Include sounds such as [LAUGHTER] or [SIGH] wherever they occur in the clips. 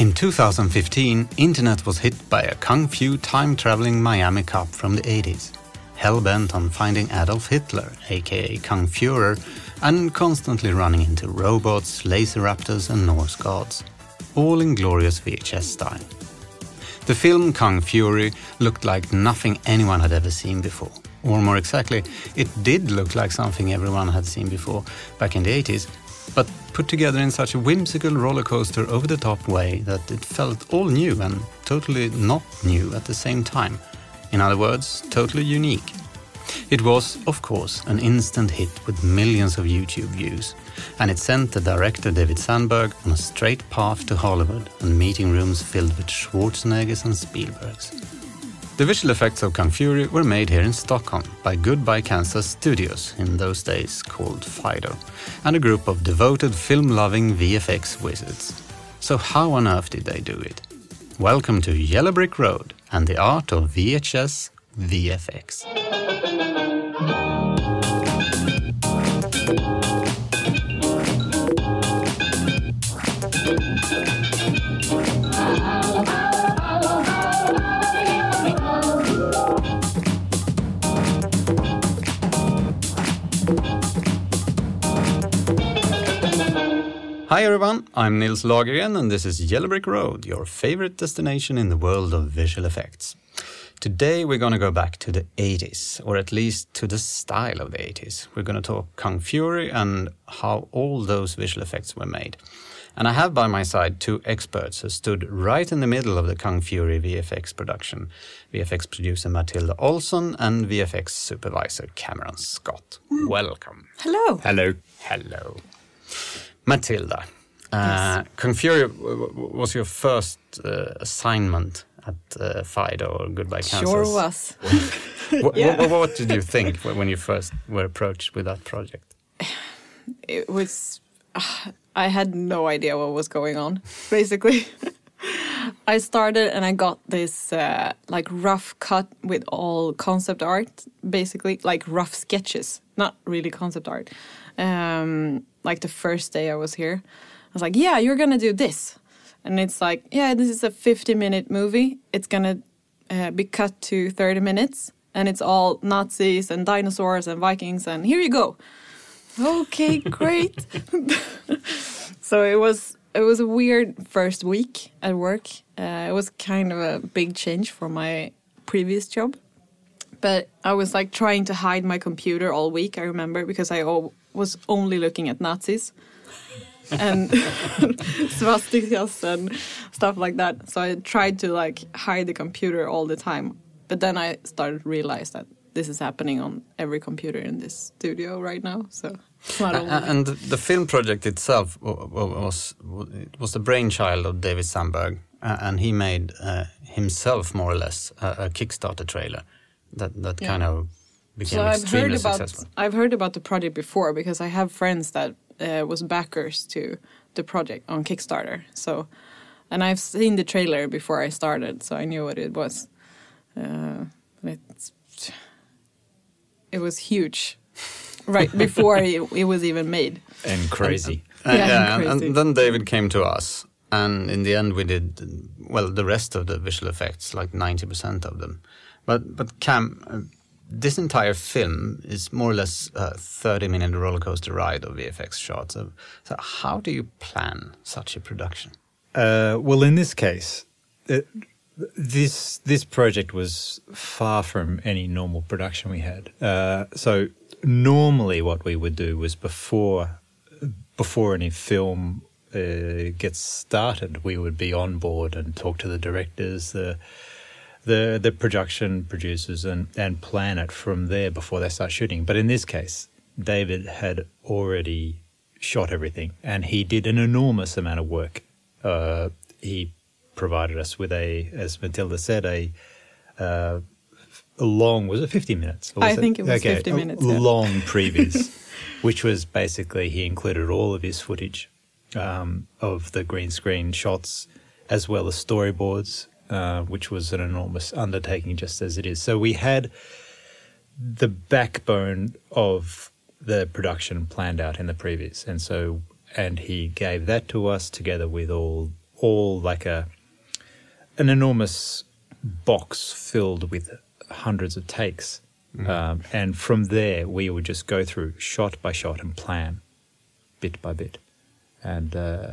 In 2015, internet was hit by a kung fu time-traveling Miami cop from the 80s, hell-bent on finding Adolf Hitler, aka Kung Fuhrer, and constantly running into robots, laser raptors and Norse gods, all in glorious VHS style. The film Kung Fury looked like nothing anyone had ever seen before. Or more exactly, it did look like something everyone had seen before back in the 80s, but put together in such a whimsical roller coaster over the top way that it felt all new and totally not new at the same time. In other words, totally unique. It was, of course, an instant hit with millions of YouTube views, and it sent the director David Sandberg on a straight path to Hollywood and meeting rooms filled with Schwarzeneggers and Spielbergs. The visual effects of Kung Fury were made here in Stockholm by Goodbye Kansas Studios, in those days called Fido, and a group of devoted film-loving VFX wizards. So how on earth did they do it? Welcome to Yellow Brick Road and the art of VHS VFX. Hi everyone, I'm Nils Lagergren and this is Yellow Brick Road, your favorite destination in the world of visual effects. Today we're going to go back to the 80s, or at least to the style of the 80s. We're going to talk Kung Fury and how all those visual effects were made. And I have by my side two experts who stood right in the middle of the Kung Fury VFX production VFX producer Matilda Olson and VFX supervisor Cameron Scott. Mm. Welcome. Hello. Hello. Hello. Matilda, uh, Kung Fury was your first uh, assignment at uh, Fido or Goodbye Kansas. Sure was. [LAUGHS] what, [LAUGHS] yeah. what, what, did you think when you first were approached with that project? [SIGHS] It was. Uh, [SIGHS] I had no idea what was going on, [LAUGHS] basically. I started and I got this uh, like rough cut with all concept art, basically like rough sketches, not really concept art. Um, like the first day I was here. I was like, yeah, you're gonna do this. And it's like, yeah, this is a 50 minute movie. It's gonna uh, be cut to 30 minutes. And it's all Nazis and dinosaurs and Vikings. And here you go. Okay, [LAUGHS] great. [LAUGHS] so it was it was a weird first week at work. Uh, it was kind of a big change from my previous job. But I was like trying to hide my computer all week. I remember because I was only looking at Nazis and [LAUGHS] swastikas and stuff like that. So I tried to like hide the computer all the time. But then I started to realize that this is happening on every computer in this studio right now. So and the film project itself was was the brainchild of David Sandberg, and he made uh, himself more or less a, a Kickstarter trailer that that yeah. kind of became so I've heard about successful. I've heard about the project before because I have friends that uh, was backers to the project on Kickstarter. So, and I've seen the trailer before I started, so I knew what it was. Uh, it's, it was huge, right before [LAUGHS] it, it, was even made. And crazy. And, yeah, yeah and, crazy. and then David came to us, and in the end we did well the rest of the visual effects, like ninety percent of them. But but Cam, uh, this entire film is more or less a 30 minute roller coaster ride of VFX shots. So, how do you plan such a production? Uh, well, in this case, it, this this project was far from any normal production we had. Uh, so normally, what we would do was before before any film uh, gets started, we would be on board and talk to the directors, the the the production producers and and plan it from there before they start shooting. But in this case, David had already shot everything, and he did an enormous amount of work. Uh, he provided us with a, as Matilda said, a uh, long was it fifty minutes? I think it was okay, fifty minutes. Yeah. Long [LAUGHS] previs, which was basically he included all of his footage um, of the green screen shots as well as storyboards uh, which was an enormous undertaking just as it is. So we had the backbone of the production planned out in the previs, and so and he gave that to us together with all all like a an enormous box filled with hundreds of takes, um, and from there we would just go through shot by shot and plan, bit by bit, and uh,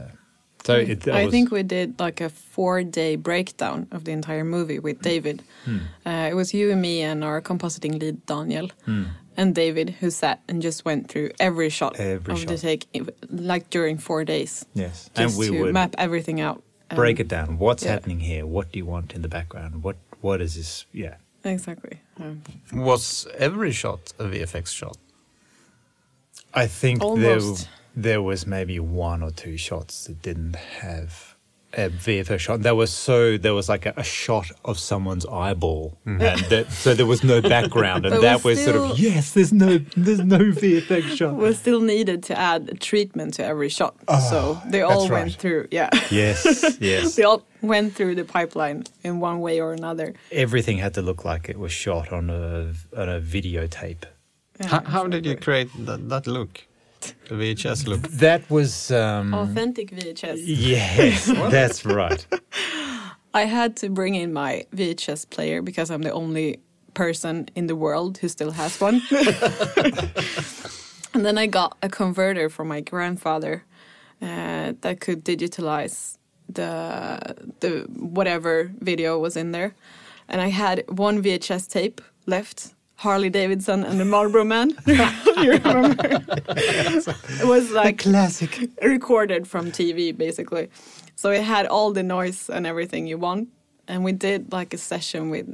so it, that I was- think we did like a four day breakdown of the entire movie with David. Hmm. Uh, it was you and me and our compositing lead Daniel Hmm. and David who sat and just went through every shot Every of the take, like during four days, yes, just and we to would map everything out. Um, break it down. What's yeah. happening here? What do you want in the background? What what is this? Yeah. Exactly. Um, Was every shot a VFX shot? I think Almost. there was maybe one or two shots that didn't have a VFX shot. There was so there was like a, a shot of someone's eyeball, and that, so there was no [LAUGHS] background, and that we was sort of yes. There's no there's no VFX [LAUGHS] shot. we still needed to add a treatment to every shot, so they all Ah, went through. Yeah, [LAUGHS] yes, yes. they all went through the pipeline in one way or another. Everything had to look like it was shot on a on a videotape. Yeah, how, how did you create that, that look? The VHS look? That was um, authentic VHS? yes, [LAUGHS] that's right. I had to bring in my VHS player because I'm the only person in the world who still has one. [LAUGHS] and then I got a converter from my grandfather uh, that could digitalize the the whatever video was in there. And I had one VHS tape left. Harley Davidson and the Marlboro Man. [LAUGHS] you remember? it was like a Classic. recorded from TV basically. So it had all the noise and everything you want. And we did like a session with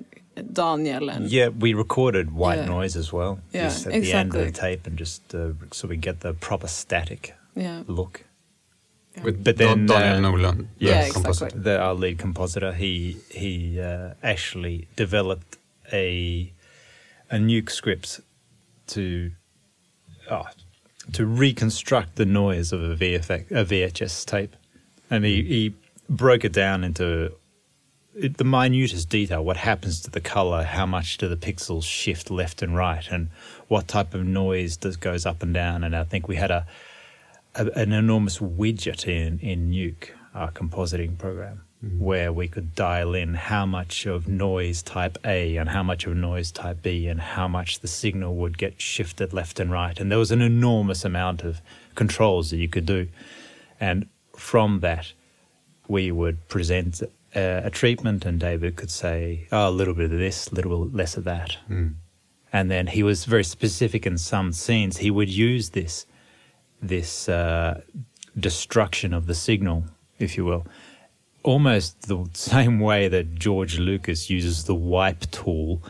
Daniel and Yeah, we recorded white Yeah. noise as well. Yeah, just at the end of the tape, and just uh, so we get the proper static yeah. look. With But then, Daniel uh, Nolan, the Yeah, compositor. exactly. The our lead compositor, he he uh, actually developed a a nuke script to oh, to reconstruct the noise of a VFX a VHS tape, and he, he broke it down into it, the minutest detail. What happens to the color? How much do the pixels shift left and right? And what type of noise does goes up and down? And I think we had a, a an enormous widget in in Nuke, our compositing program, where we could dial in how much of noise type A and how much of noise type B and how much the signal would get shifted left and right. And there was an enormous amount of controls that you could do. And from that, we would present uh, a treatment, and David could say, "Oh, a little bit of this, a little less of that." And then he was very specific in some scenes. He would use this this uh, destruction of the signal, if you will, almost the same way that George Lucas uses the wipe tool.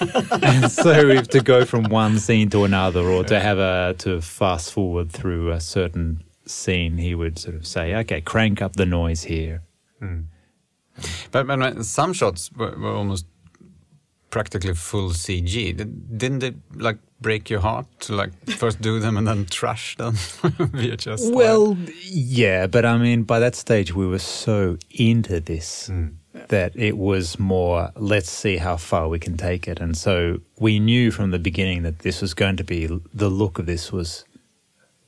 [LAUGHS] and so, if to go from one scene to another, or to have a to fast forward through a certain scene, he would sort of say, "Okay, crank up the noise here." But, but uh, some shots were, were almost practically full CG. Did- Didn't it like break your heart to like first do them and then trash them [LAUGHS] VHS? style? Well, yeah, but I mean, by that stage, we were so into this that it was more, let's see how far we can take it. And so we knew from the beginning that this was going to be, the look of this was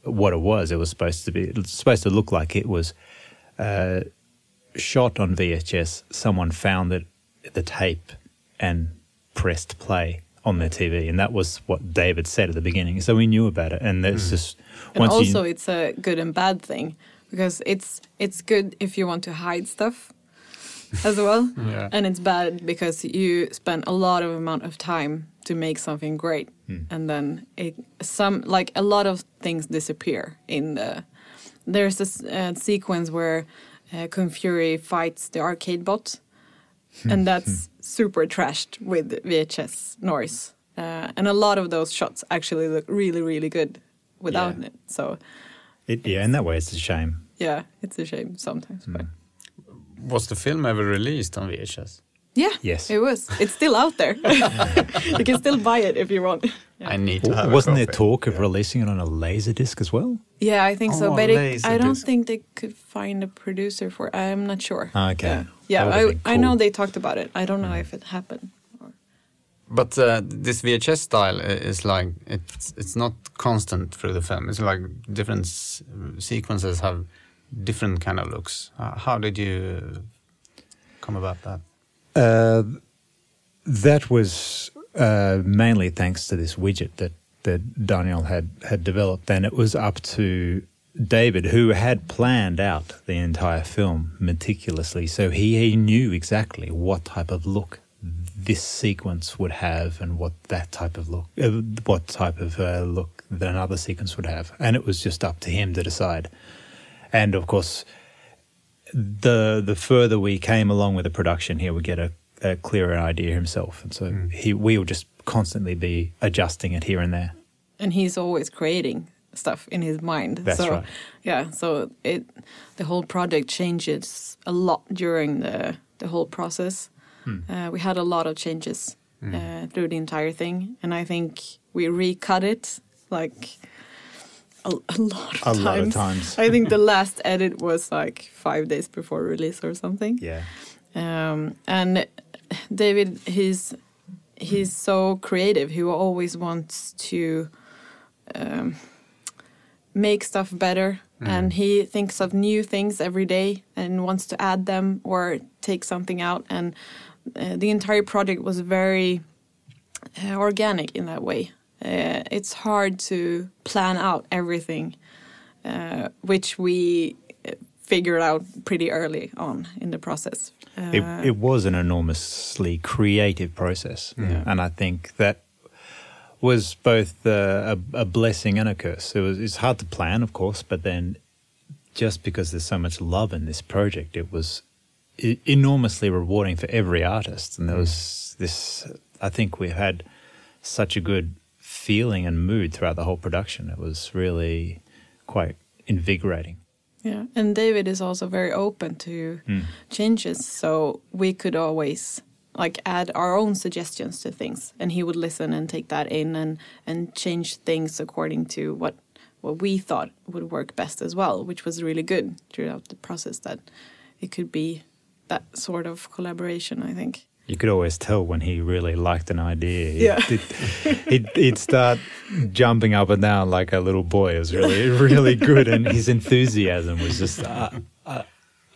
what it was. It was supposed to be, it was supposed to look like it was uh, shot on VHS. Someone found it, the tape and pressed play on their TV. And that was what David said at the beginning. So we knew about it. And it's just, And once you- also it's a good and bad thing because it's it's good if you want to hide stuff as well. [LAUGHS] Yeah. And it's bad because you spend a lot of amount of time to make something great and then it some like a lot of things disappear in the there's this uh, sequence where uh, Kung Fury fights the arcade bot Hmm. and that's hmm. super trashed with VHS noise. Uh, and a lot of those shots actually look really, really good without Yeah. it. So It, yeah, in that way, it's a shame. yeah, it's a shame sometimes. Hmm. But was the film ever released on VHS? yeah, Yes. it was. It's still out there. [LAUGHS] [LAUGHS] you can still buy it if you want. I need to have. Wasn't there talk of releasing it on a laser disc as well? Yeah, I think so. Oh, But it, I don't disc. think they could find a producer for. I'm not sure. Ah, okay. Yeah, yeah I, been I know they talked about it. I don't know if it happened. But uh, this VHS style is like it's it's not constant through the film. It's like different s- sequences have different kind of looks. Uh, how did you come about that? Uh, that was uh, mainly thanks to this widget that that Daniel had had developed, and it was up to David, who had planned out the entire film meticulously, so he, he knew exactly what type of look this sequence would have, and what that type of look, uh, what type of uh, look that another sequence would have, and it was just up to him to decide. And of course, the the further we came along with the production, here, we get a, a clearer idea himself, and so he we would just constantly be adjusting it here and there. and he's always creating stuff in his mind. That's so, right. Yeah, so it the whole project changes a lot during the the whole process. Hmm. Uh, we had a lot of changes uh, through the entire thing, and I think we recut it like a, a lot of A times. lot of times. [LAUGHS] I think the [LAUGHS] last edit was like five days before release or something. Yeah. Um, and David, he's he's so creative. He always wants to um, make stuff better, and he thinks of new things every day and wants to add them or take something out. And uh, the entire project was very uh, organic in that way. Uh, it's hard to plan out everything, uh, which we uh, figured out pretty early on in the process. Uh, it, it was an enormously creative process, and I think that was both uh, a, a blessing and a curse. It was it's hard to plan, of course, but then just because there's so much love in this project, it was enormously rewarding for every artist. And there was this. I think we had such a good feeling and mood throughout the whole production. It was really quite invigorating. Yeah, and David is also very open to mm. changes, so we could always like add our own suggestions to things, and he would listen and take that in and and change things according to what what we thought would work best as well, which was really good throughout the process. That it could be that sort of collaboration. I think. You could always tell when he really liked an idea. He'd, Yeah. he'd, he'd, he'd start jumping up and down like a little boy. It was really, really good, and his enthusiasm was just uh, uh,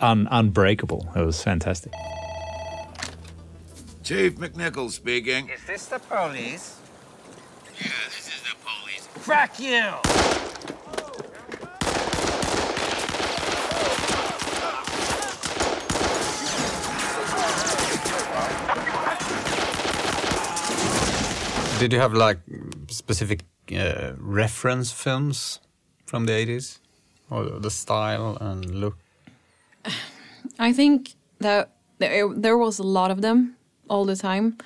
un, unbreakable. It was fantastic. Chief McNichol speaking. Is this the police? Yeah, this is the police. Fuck you! Did you have like specific uh, reference films from the 80s? Or the style and look? [SIGHS] I think that there, there was a lot of them all the time.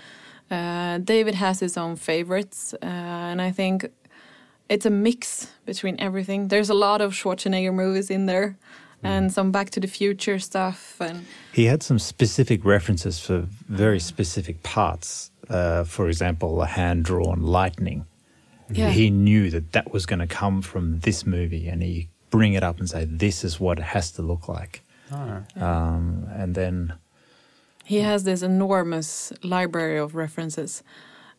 Uh, David has his own favorites, uh, and I think it's a mix between everything. There's a lot of Schwarzenegger movies in there, and some Back to the Future stuff, and He had some specific references for very specific parts. Uh, for example, a hand drawn lightning. Yeah. He knew that that was going to come from this movie, and he bring it up and say, "This is what it has to look like." Um, and then he has this enormous library of references,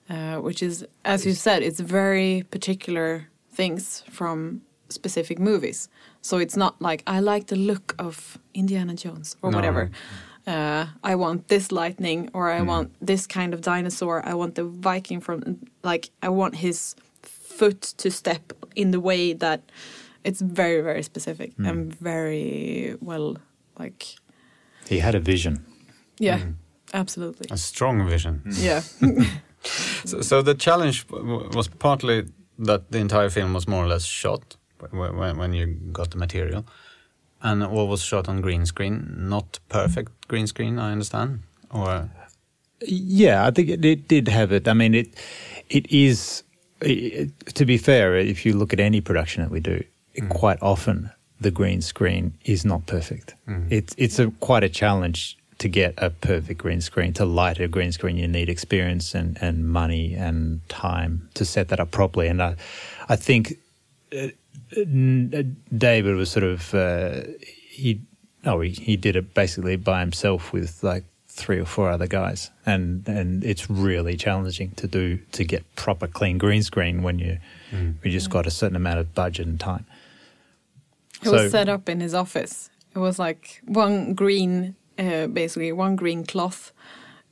uh, which is, as you said, it's very particular things from specific movies. So it's not like I like the look of Indiana Jones or No. whatever. Uh, I want this lightning, or I want hmm. this kind of dinosaur. I want the Viking from, like, I want his foot to step in the way that it's very, very specific hmm. and very well, like, he had a vision. yeah, hmm. absolutely. A strong vision. Yeah. [LAUGHS] So, so the challenge was partly that the entire film was more or less shot when, when, when you got the material, and all was shot on green screen. Not perfect green screen, I understand. Or Yeah, I think it, it did have it. I mean, it it is. It, to be fair, if you look at any production that we do, it, quite often the green screen is not perfect. It's it's a quite a challenge to get a perfect green screen. To light a green screen, you need experience and, and money and time to set that up properly. And I, I think uh, David was sort of uh, he oh he, he did it basically by himself with like three or four other guys. And and it's really challenging to do to get proper clean green screen when you you just got a certain amount of budget and time. It was set up in his office. It was like one green, uh, basically one green cloth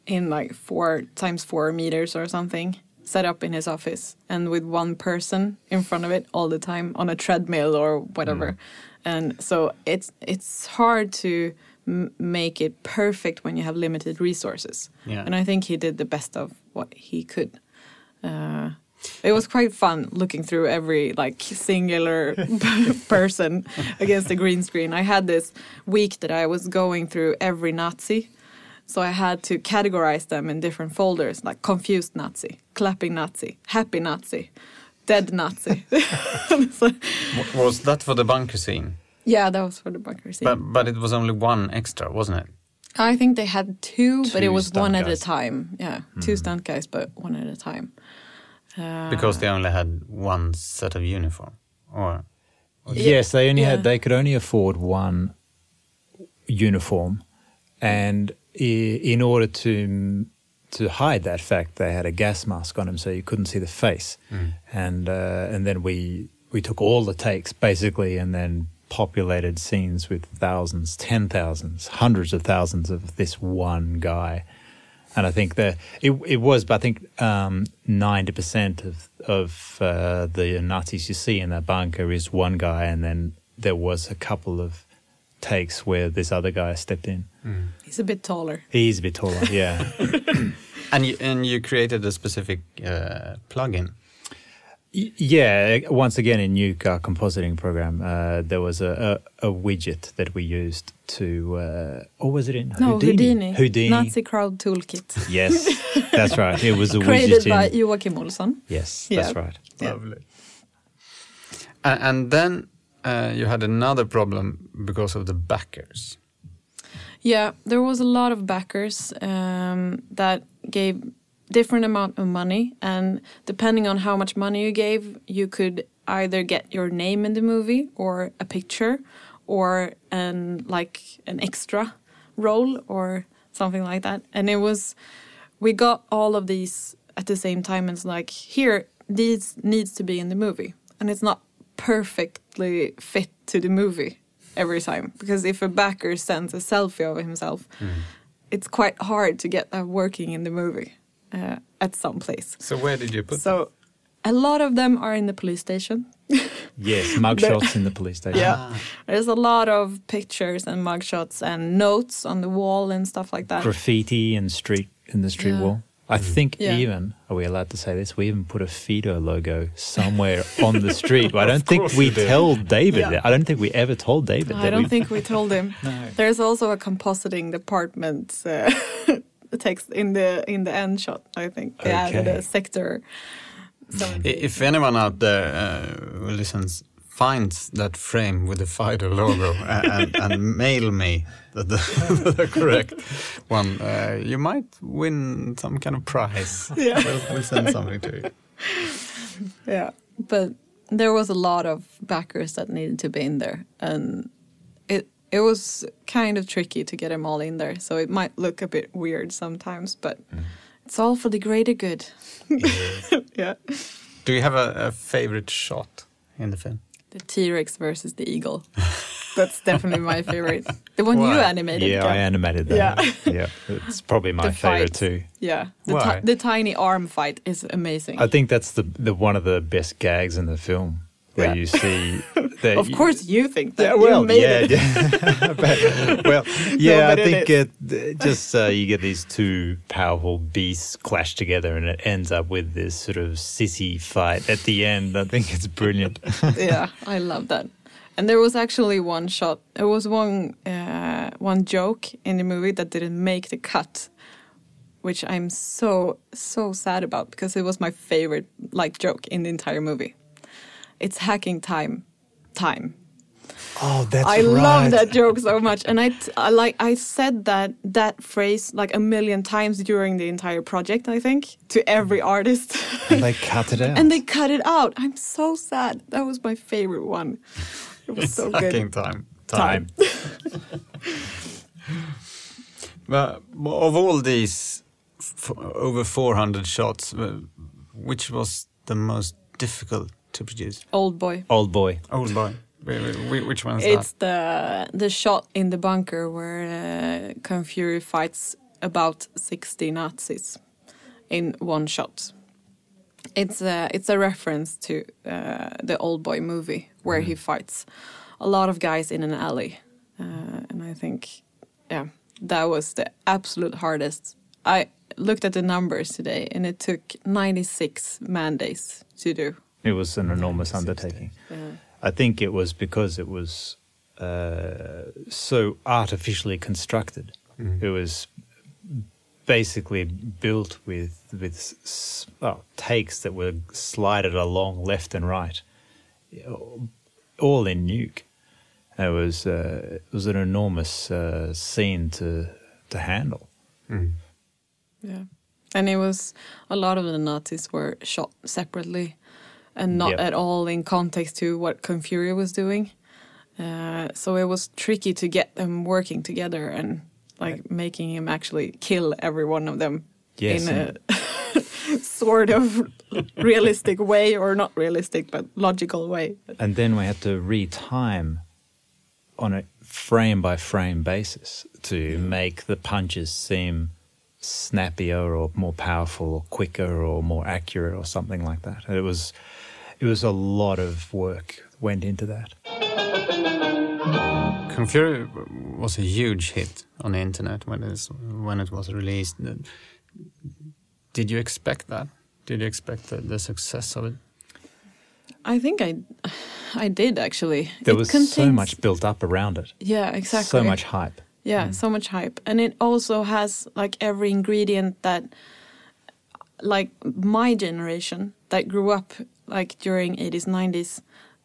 in like four times four meters or something, set up in his office, and with one person in front of it all the time on a treadmill or whatever. And so it's it's hard to make it perfect when you have limited resources. Yeah. And I think he did the best of what he could. Uh, it was quite fun looking through every like singular [LAUGHS] person [LAUGHS] against the green screen. I had this week that I was going through every Nazi. So I had to categorize them in different folders like confused Nazi, clapping Nazi, happy Nazi, dead Nazi. [LAUGHS] Was that for the bunker scene? yeah, that was for the bunker scene. But but it was only one extra, wasn't it? I think they had two, but it was stunt one at a time. Yeah, two stunt guys, but one at a time. Uh, Because they only had one set of uniform, or Yes, they only Yeah. had they could only afford one uniform, and in order to to hide that fact, they had a gas mask on him so you couldn't see the face, and uh, and then we we took all the takes basically, and then populated scenes with thousands, ten thousands, hundreds of thousands of this one guy. And I think that it, it was, but I think um, ninety percent of of uh, the Nazis you see in that bunker is one guy, and then there was a couple of takes where this other guy stepped in. he's a bit taller. He's a bit taller, [LAUGHS] yeah. [COUGHS] and you and you created a specific uh, plugin. Y- yeah, once again in Nuke, our compositing program, uh, there was a, a, a widget that we used to, uh, or was it in No, Houdini. Houdini. Nazi Crowd Toolkit. Yes, that's [LAUGHS] right. It was a Created widget. by in, Joakim Olsson. yes, Yeah. that's right. Yeah. Lovely. And, and then uh, you had another problem because of the backers. Yeah, there was a lot of backers um, that gave different amount of money, and depending on how much money you gave, you could either get your name in the movie or a picture, or an like an extra role or something like that. And it was we got all of these at the same time. And it's like here, these needs to be in the movie, and it's not perfectly fit to the movie every time because if a backer sends a selfie of himself, it's quite hard to get that working in the movie uh, at some place. So where did you put them? So a lot of them are in the police station. [LAUGHS] Yes, mugshots in the police station. Yeah. There's a lot of pictures and mugshots and notes on the wall and stuff like that. Graffiti and street in the street Yeah. wall. I think Yeah. even are we allowed to say this? We even put a Fido logo somewhere on the [LAUGHS] street. I don't think we told David. Yeah. that. I don't think we ever told David. I that don't we, think we told him. [LAUGHS] There's also a compositing department uh, [LAUGHS] text in the in the end shot. I think. Yeah, Okay. the sector. So, If anyone out there uh, listens finds that frame with the Fido logo and, and mail me the, the, [LAUGHS] the correct one, uh, you might win some kind of prize. [LAUGHS] Yeah. We'll, we'll send something to you. yeah, but there was a lot of backers that needed to be in there, and it it was kind of tricky to get them all in there. So it might look a bit weird sometimes, but it's all for the greater good. [LAUGHS] yeah. Do you have a, a favorite shot in the film? The T Rex versus the eagle. That's definitely my favorite. The one you animated. Yeah. I animated that. Yeah. yeah, it's probably my favorite too. Yeah, the, Why? the tiny arm fight is amazing. I think that's the the one of the best gags in the film where Yeah. you see. [LAUGHS] That of course, you think that. Yeah, You well, made yeah, it. yeah. [LAUGHS] But- well, [LAUGHS] yeah. but I think is. it, just uh, you get these two powerful beasts clash together, and it ends up with this sort of sissy fight at the end. I think it's brilliant. yeah, I love that. And there was actually one shot. There was one uh, one joke in the movie that didn't make the cut, which I'm so so sad about because it was my favorite like joke in the entire movie. It's hacking time, time. Oh, that's I love that joke so much, and I, I like I said that that phrase like a million times during the entire project. I think to every artist, And they cut it [LAUGHS] out. and they cut it out. I'm so sad. That was my favorite one. It was so good. Time. Time. [LAUGHS] But of all these f- over 400 shots, uh, which was the most difficult to produce? Old boy. Old boy. Old boy. Wait, wait, whi- Which one is It's that? the the shot in the bunker where uh, Kung Fury fights about sixty Nazis in one shot. It's a it's a reference to uh, the Old Boy movie where he fights a lot of guys in an alley, uh, and I think, yeah, that was the absolute hardest. I looked at the numbers today, and it took ninety six man days to do. It was an enormous undertaking. I think it was because it was uh, so artificially constructed. It was basically built with with s- oh, takes that were slided along left and right, all in nuke. It was uh, it was an enormous uh, scene to to handle. Yeah. And it was a lot of the Nazis were shot separately and not Yep. at all in context to what Fury was doing. Uh, so it was tricky to get them working together and like making him actually kill every one of them Yes, in a [LAUGHS] sort of realistic way or not realistic but logical way. and then we had to retime on a frame by frame basis to make the punches seem snappier or more powerful or quicker or more accurate or something like that. It was it was a lot of work went into that. Kung Fury was a huge hit on the internet when it, was- when it was released. Did you expect that? Did you expect the, the success of it? I think I I did actually. There It was so much built up around it. Yeah, exactly. So much hype. Yeah, mm. so much hype. And it also has like every ingredient that like my generation that grew up like during 80s 90s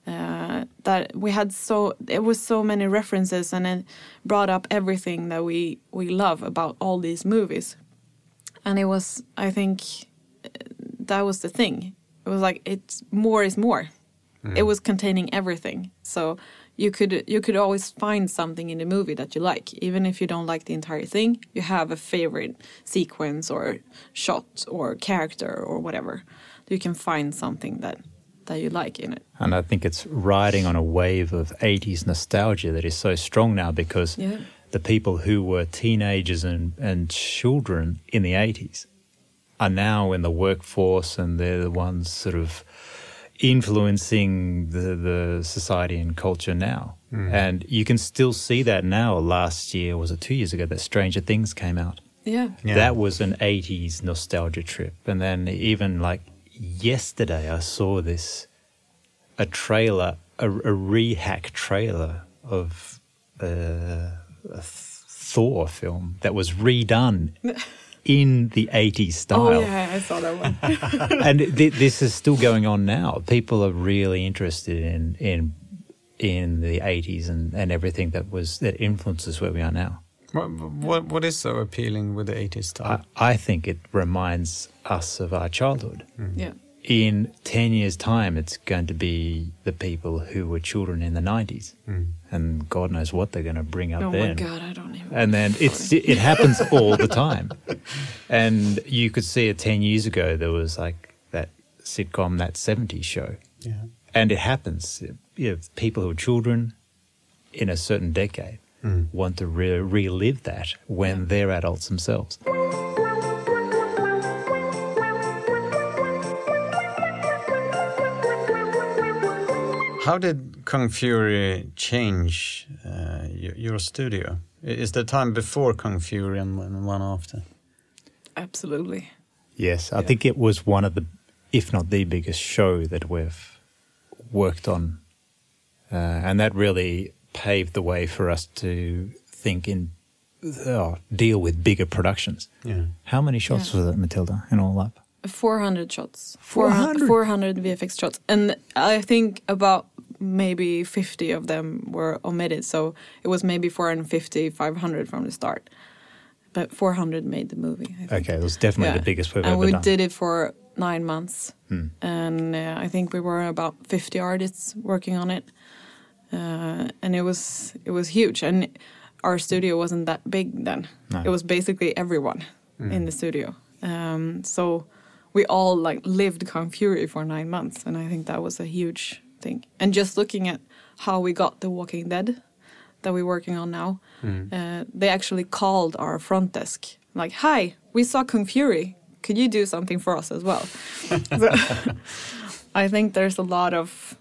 uh, that we had so it was so many references and it brought up everything that we we love about all these movies. And it was i think uh, that was the thing. It was like it's more is more. It was containing everything. So you could you could always find something in the movie that you like. Even if you don't like the entire thing you have a favorite sequence or shot or character or whatever you can find something that that you like in it And I think it's riding on a wave of 80s nostalgia that is so strong now because Yeah. the people who were teenagers and, and children in the 80s are now in the workforce and they're the ones sort of influencing the, the society and culture now. Mm. And you can still see that now. Last year, was it two years ago, that Stranger Things came out? yeah Yeah. That was an 80s nostalgia trip. And then even like yesterday, I saw this a trailer, a, a rehack trailer of uh, a Thor film that was redone [LAUGHS] in the 80s style. oh yeah i saw that one [LAUGHS] and th- this is still going on now. People are really interested in in in the 80s and, and everything that was that influences where we are now. What, what, what is so appealing with the 80s style? I, I think it reminds us of our childhood. Mm-hmm. yeah In 10 years' time, it's going to be the people who were children in the 90s. Mm. And God knows what they're going to bring up oh then. my god i don't even And then it's it happens all the time. [LAUGHS] And you could see it 10 years ago, there was like that sitcom, that 70s show. yeah. And it happens. You know, people who are children in a certain decade want to re- relive that when they're adults themselves. How did Kung Fury change uh, your, your studio? Is there time before Kung Fury and one, one after? absolutely Yes, I think it was one of the, if not the biggest show that we've worked on. Uh, and that really paved the way for us to think in, oh, deal with bigger productions. Yeah. How many shots Yeah. was it, Matilda, in all up? 400 shots 400? 400 vfx shots and i think about maybe 50 of them were omitted so it was maybe 450 500 from the start but 400 made the movie I think. Okay, it was definitely Yeah. the biggest we've and ever we done. did it for nine months Hmm. and uh, i think we were about 50 artists working on it uh, and it was it was huge and our studio wasn't that big then No. it was basically everyone in the studio um, so we all like lived kung fury for nine months and i think that was a huge thing. And just looking at how we got The Walking Dead that we're working on now, uh, they actually called our front desk like, "Hi, we saw Kung Fury. Could you do something for us as well?" [LAUGHS] [LAUGHS] so, [LAUGHS] I think there's a lot of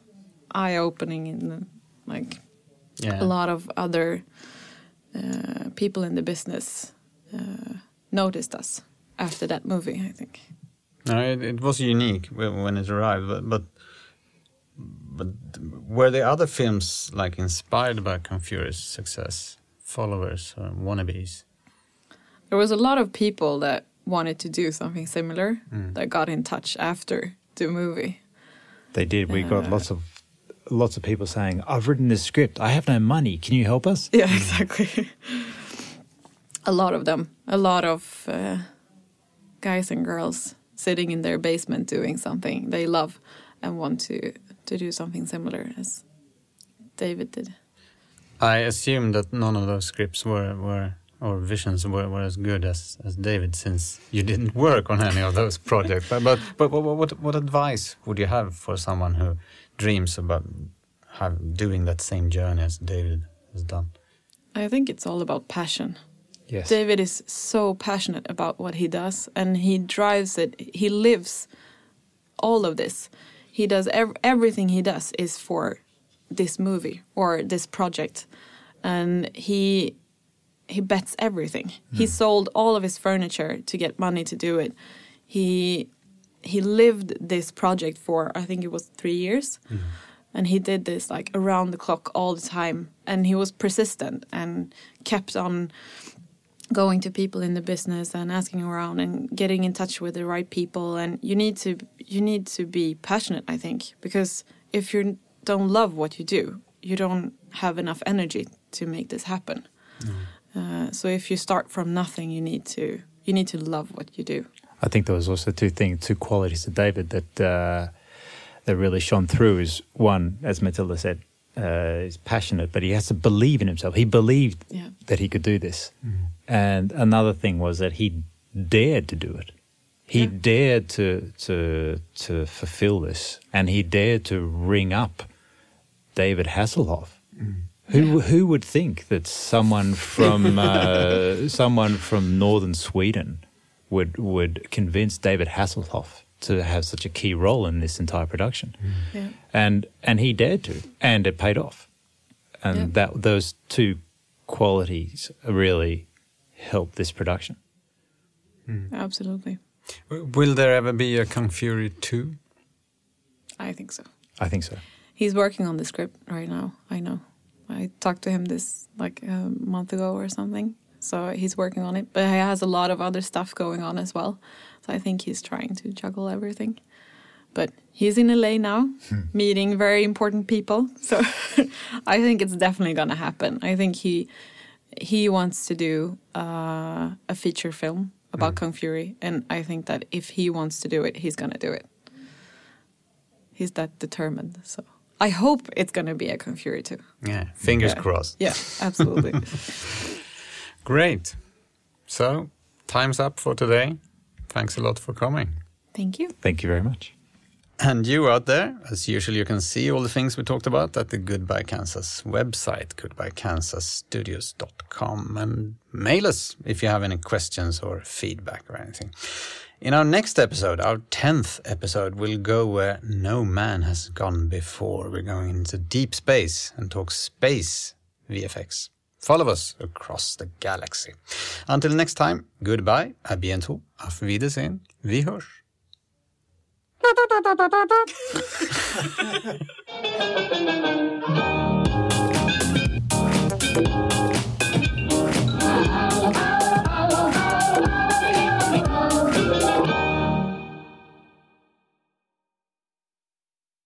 eye opening in the, like Yeah. a lot of other uh, people in the business uh, noticed us after that movie. I think. No, it, it was unique when when it arrived, but, but but were the other films like inspired by Kung Fury's success, followers or wannabes? There was a lot of people that wanted to do something similar that got in touch after the movie. They did. We got lots of lots of people saying, "I've written this script. I have no money. Can you help us?" Yeah, [LAUGHS] exactly. a lot of them, a lot of uh, guys and girls sitting in their basement doing something they love and want to to do something similar as David did. I assume that none of those scripts were, were or visions were, were as good as, as David, since you didn't [LAUGHS] work on any of those projects. But but, but what, what what advice would you have for someone who dreams about have, doing that same journey as David has done? I think it's all about passion. Yes. David is so passionate about what he does and he drives it. He lives all of this. He does ev- everything he does is for this movie or this project. And he he bets everything. He hmm. sold all of his furniture to get money to do it. He he lived this project for I think it was 3 years. And he did this like around the clock all the time. And he was persistent and kept on going to people in the business and asking around and getting in touch with the right people. And you need to you need to be passionate i think because if you don't love what you do you don't have enough energy to make this happen. Uh, so if you start from nothing you need to you need to love what you do I think there was also two things, two qualities to David that uh, that really shone through. Is one, as Matilda said, uh, is passionate, but he has to believe in himself. He believed Yeah. that he could do this, and another thing was that he dared to do it. He Yeah. dared to to to fulfill this, and he dared to ring up David Hasselhoff. Who who would think that someone from uh, [LAUGHS] someone from northern Sweden would would convince David Hasselhoff to have such a key role in this entire production? Mm. yeah And and he dared to, and it paid off. And Yeah. that those two qualities really helped this production. Mm. absolutely Will there ever be a Kung Fury 2? i think so I think so. he's working on the script right now i know i talked to him this like a month ago or something so he's working on it but he has a lot of other stuff going on as well so i think he's trying to juggle everything but he's in la now meeting very important people so [LAUGHS] i think it's definitely gonna happen i think he he wants to do uh, a feature film about kung fury and i think that if he wants to do it he's gonna do it he's that determined. So I hope it's going to be a Kung Fury too. Yeah, fingers Yeah. crossed. Yeah, absolutely. [LAUGHS] Great. So, time's up for today. Thanks a lot for coming. Thank you. Thank you very much. And you out there, as usual, you can see all the things we talked about at the Goodbye Kansas website, goodbyekansasstudios.com, and mail us if you have any questions or feedback or anything. In our next episode, our 10th episode, we'll go where no man has gone before. We're going into deep space and talk space VFX. Follow us across the galaxy. Until next time, goodbye, à bientôt, auf Wiedersehen, vi hörs. [LAUGHS]